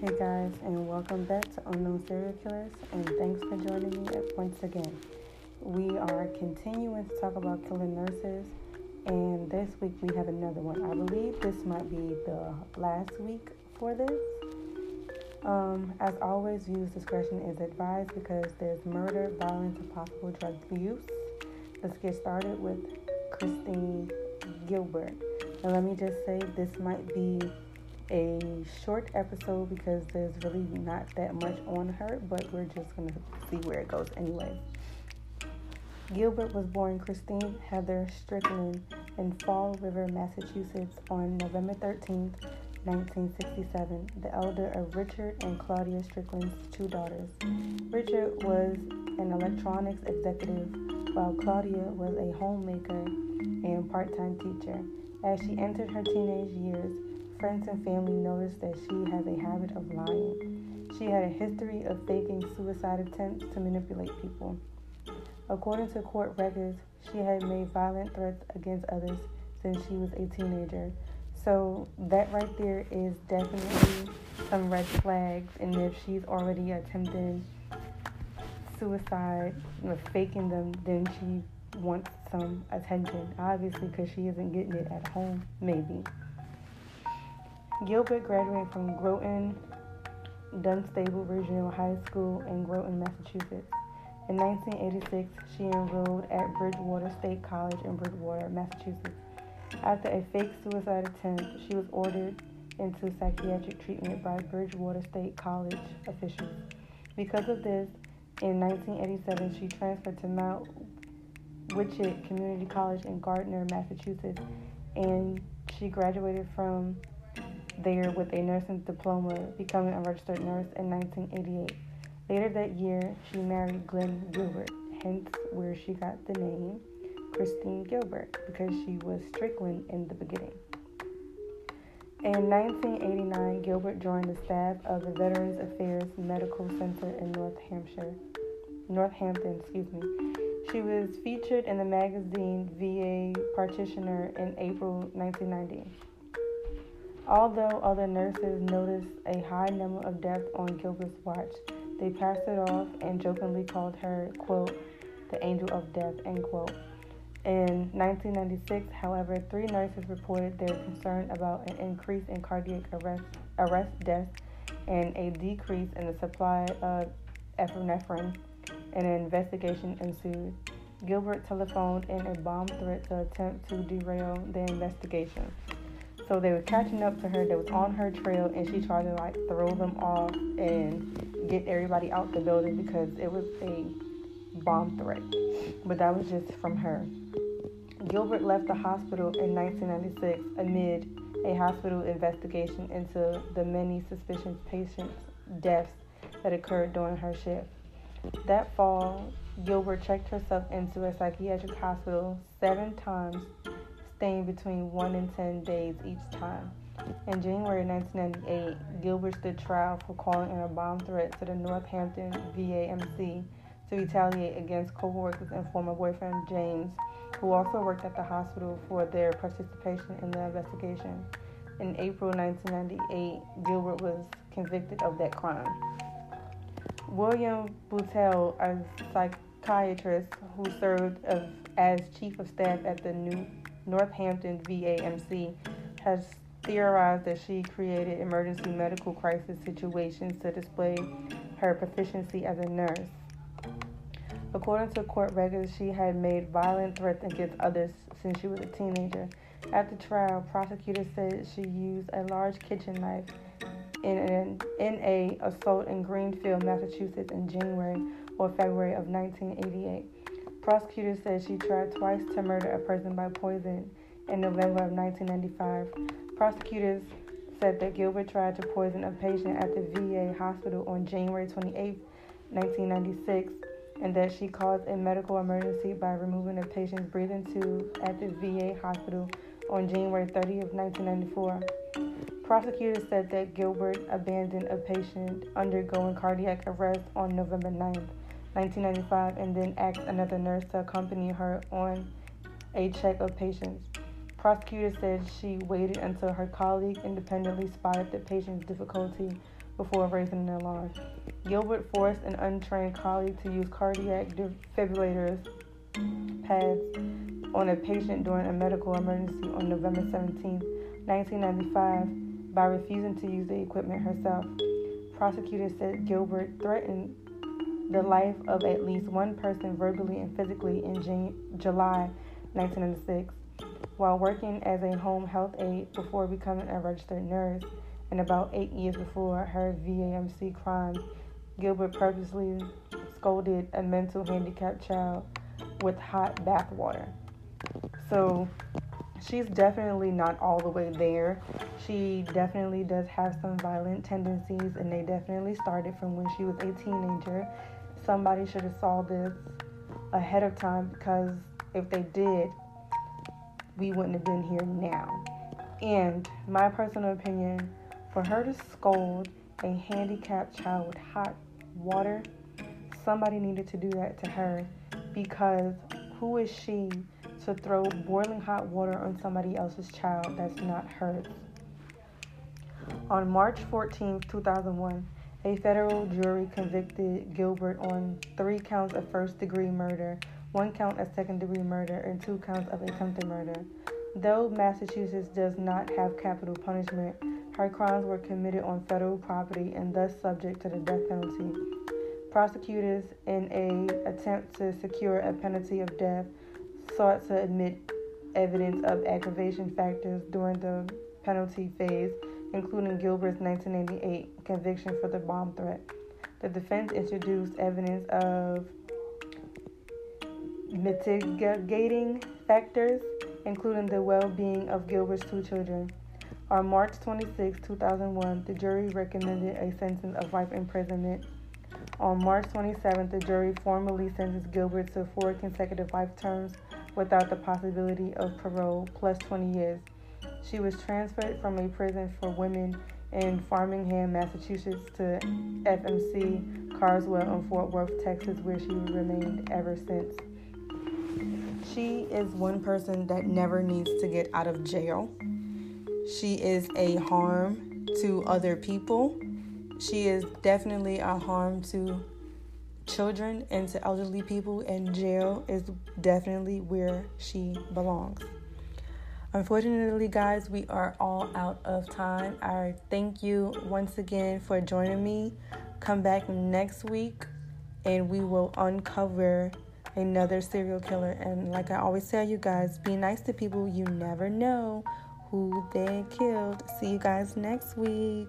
Hey guys, and welcome back to Unknown Serial Killers, and thanks for joining me once again. We are continuing to talk about killing nurses, and this week we have another one. I believe this might be the last week for this. Um, as always, use discretion is advised because there's murder, violence, and possible drug abuse. Let's get started with Christine Gilbert. And let me just say, this might be a short episode because there's really not that much on her, but we're just going to see where it goes anyway. Gilbert was born Christine Heather Strickland in Fall River, Massachusetts on November 13th, 1967, the elder of Richard and Claudia Strickland's two daughters. Richard was an electronics executive, while Claudia was a homemaker and part time teacher. As she entered her teenage years, friends and family noticed that she has a habit of lying. She had a history of faking suicide attempts to manipulate people. According to court records, she had made violent threats against others since she was a teenager. So that right there is definitely some red flags. And if she's already attempting suicide faking them, then she wants some attention. Obviously, because she isn't getting it at home, maybe. Gilbert graduated from Groton Dunstable Regional High School in Groton, Massachusetts. In 1986, she enrolled at Bridgewater State College in Bridgewater, Massachusetts. After a fake suicide attempt, she was ordered into psychiatric treatment by Bridgewater State College officials. Because of this, in 1987, she transferred to Mount Wachusett Community College in Gardner, Massachusetts, and she graduated from there with a nursing diploma, becoming a registered nurse in 1988. Later that year, she married Glenn Gilbert, hence where she got the name Christine Gilbert because she was Strickland in the beginning. In 1989, Gilbert joined the staff of the Veterans Affairs Medical Center in North Hampshire, Northampton, excuse me. She was featured in the magazine VA Practitioner in April 1990. Although other nurses noticed a high number of deaths on Gilbert's watch, they passed it off and jokingly called her, quote, the angel of death, end quote. In 1996, however, three nurses reported their concern about an increase in cardiac arrest, arrest deaths and a decrease in the supply of epinephrine, and an investigation ensued. Gilbert telephoned in a bomb threat to attempt to derail the investigation. So they were catching up to her. They was on her trail, and she tried to like throw them off and get everybody out the building because it was a bomb threat. But that was just from her. Gilbert left the hospital in 1996 amid a hospital investigation into the many suspicious patients' deaths that occurred during her shift. That fall, Gilbert checked herself into a psychiatric hospital seven times staying between 1 and 10 days each time. In January 1998, Gilbert stood trial for calling in a bomb threat to the Northampton VAMC to retaliate against co-workers and former boyfriend James, who also worked at the hospital for their participation in the investigation. In April 1998, Gilbert was convicted of that crime. William Boutelle, a psychiatrist who served as chief of staff at the New Northampton VAMC has theorized that she created emergency medical crisis situations to display her proficiency as a nurse. According to court records, she had made violent threats against others since she was a teenager. At the trial, prosecutors said she used a large kitchen knife in an in a assault in Greenfield, Massachusetts in January or February of 1988. Prosecutors said she tried twice to murder a person by poison in November of 1995. Prosecutors said that Gilbert tried to poison a patient at the VA hospital on January 28, 1996, and that she caused a medical emergency by removing a patient's breathing tube at the VA hospital on January 30, 1994. Prosecutors said that Gilbert abandoned a patient undergoing cardiac arrest on November 9, 1995, and then asked another nurse to accompany her on a check of patients. Prosecutors said she waited until her colleague independently spotted the patient's difficulty before raising an alarm. Gilbert forced an untrained colleague to use cardiac defibrillators pads on a patient during a medical emergency on November 17, 1995, by refusing to use the equipment herself. Prosecutors said Gilbert threatened the life of at least one person verbally and physically in July 1996 while working as a home health aide before becoming a registered nurse. And about eight years before her VAMC crime, Gilbert purposely scolded a mental handicapped child with hot bath water. So she's definitely not all the way there. She definitely does have some violent tendencies, and they definitely started from when she was a teenager. Somebody should have saw this ahead of time because if they did, we wouldn't have been here now. And my personal opinion, for her to scold a handicapped child with hot water, somebody needed to do that to her because who is she to throw boiling hot water on somebody else's child that's not hers? On March 14, 2001, a federal jury convicted Gilbert on three counts of first degree murder, one count of second degree murder, and two counts of attempted murder. Though Massachusetts does not have capital punishment, her crimes were committed on federal property and thus subject to the death penalty. Prosecutors, in a attempt to secure a penalty of death, sought to admit evidence of aggravation factors during the penalty phase, including Gilbert's 1988 conviction for the bomb threat. The defense introduced evidence of mitigating factors, including the well being of Gilbert's two children. On March 26, 2001, the jury recommended a sentence of life imprisonment on March 27th, the jury formally sentenced Gilbert to four consecutive life terms without the possibility of parole, plus 20 years. She was transferred from a prison for women in Framingham, Massachusetts, to FMC Carswell in Fort Worth, Texas, where she remained ever since. She is one person that never needs to get out of jail. She is a harm to other people she is definitely a harm to children and to elderly people, and jail is definitely where she belongs. Unfortunately, guys, we are all out of time. I thank you once again for joining me. Come back next week and we will uncover another serial killer. And like I always tell you guys, be nice to people. You never know who they killed. See you guys next week.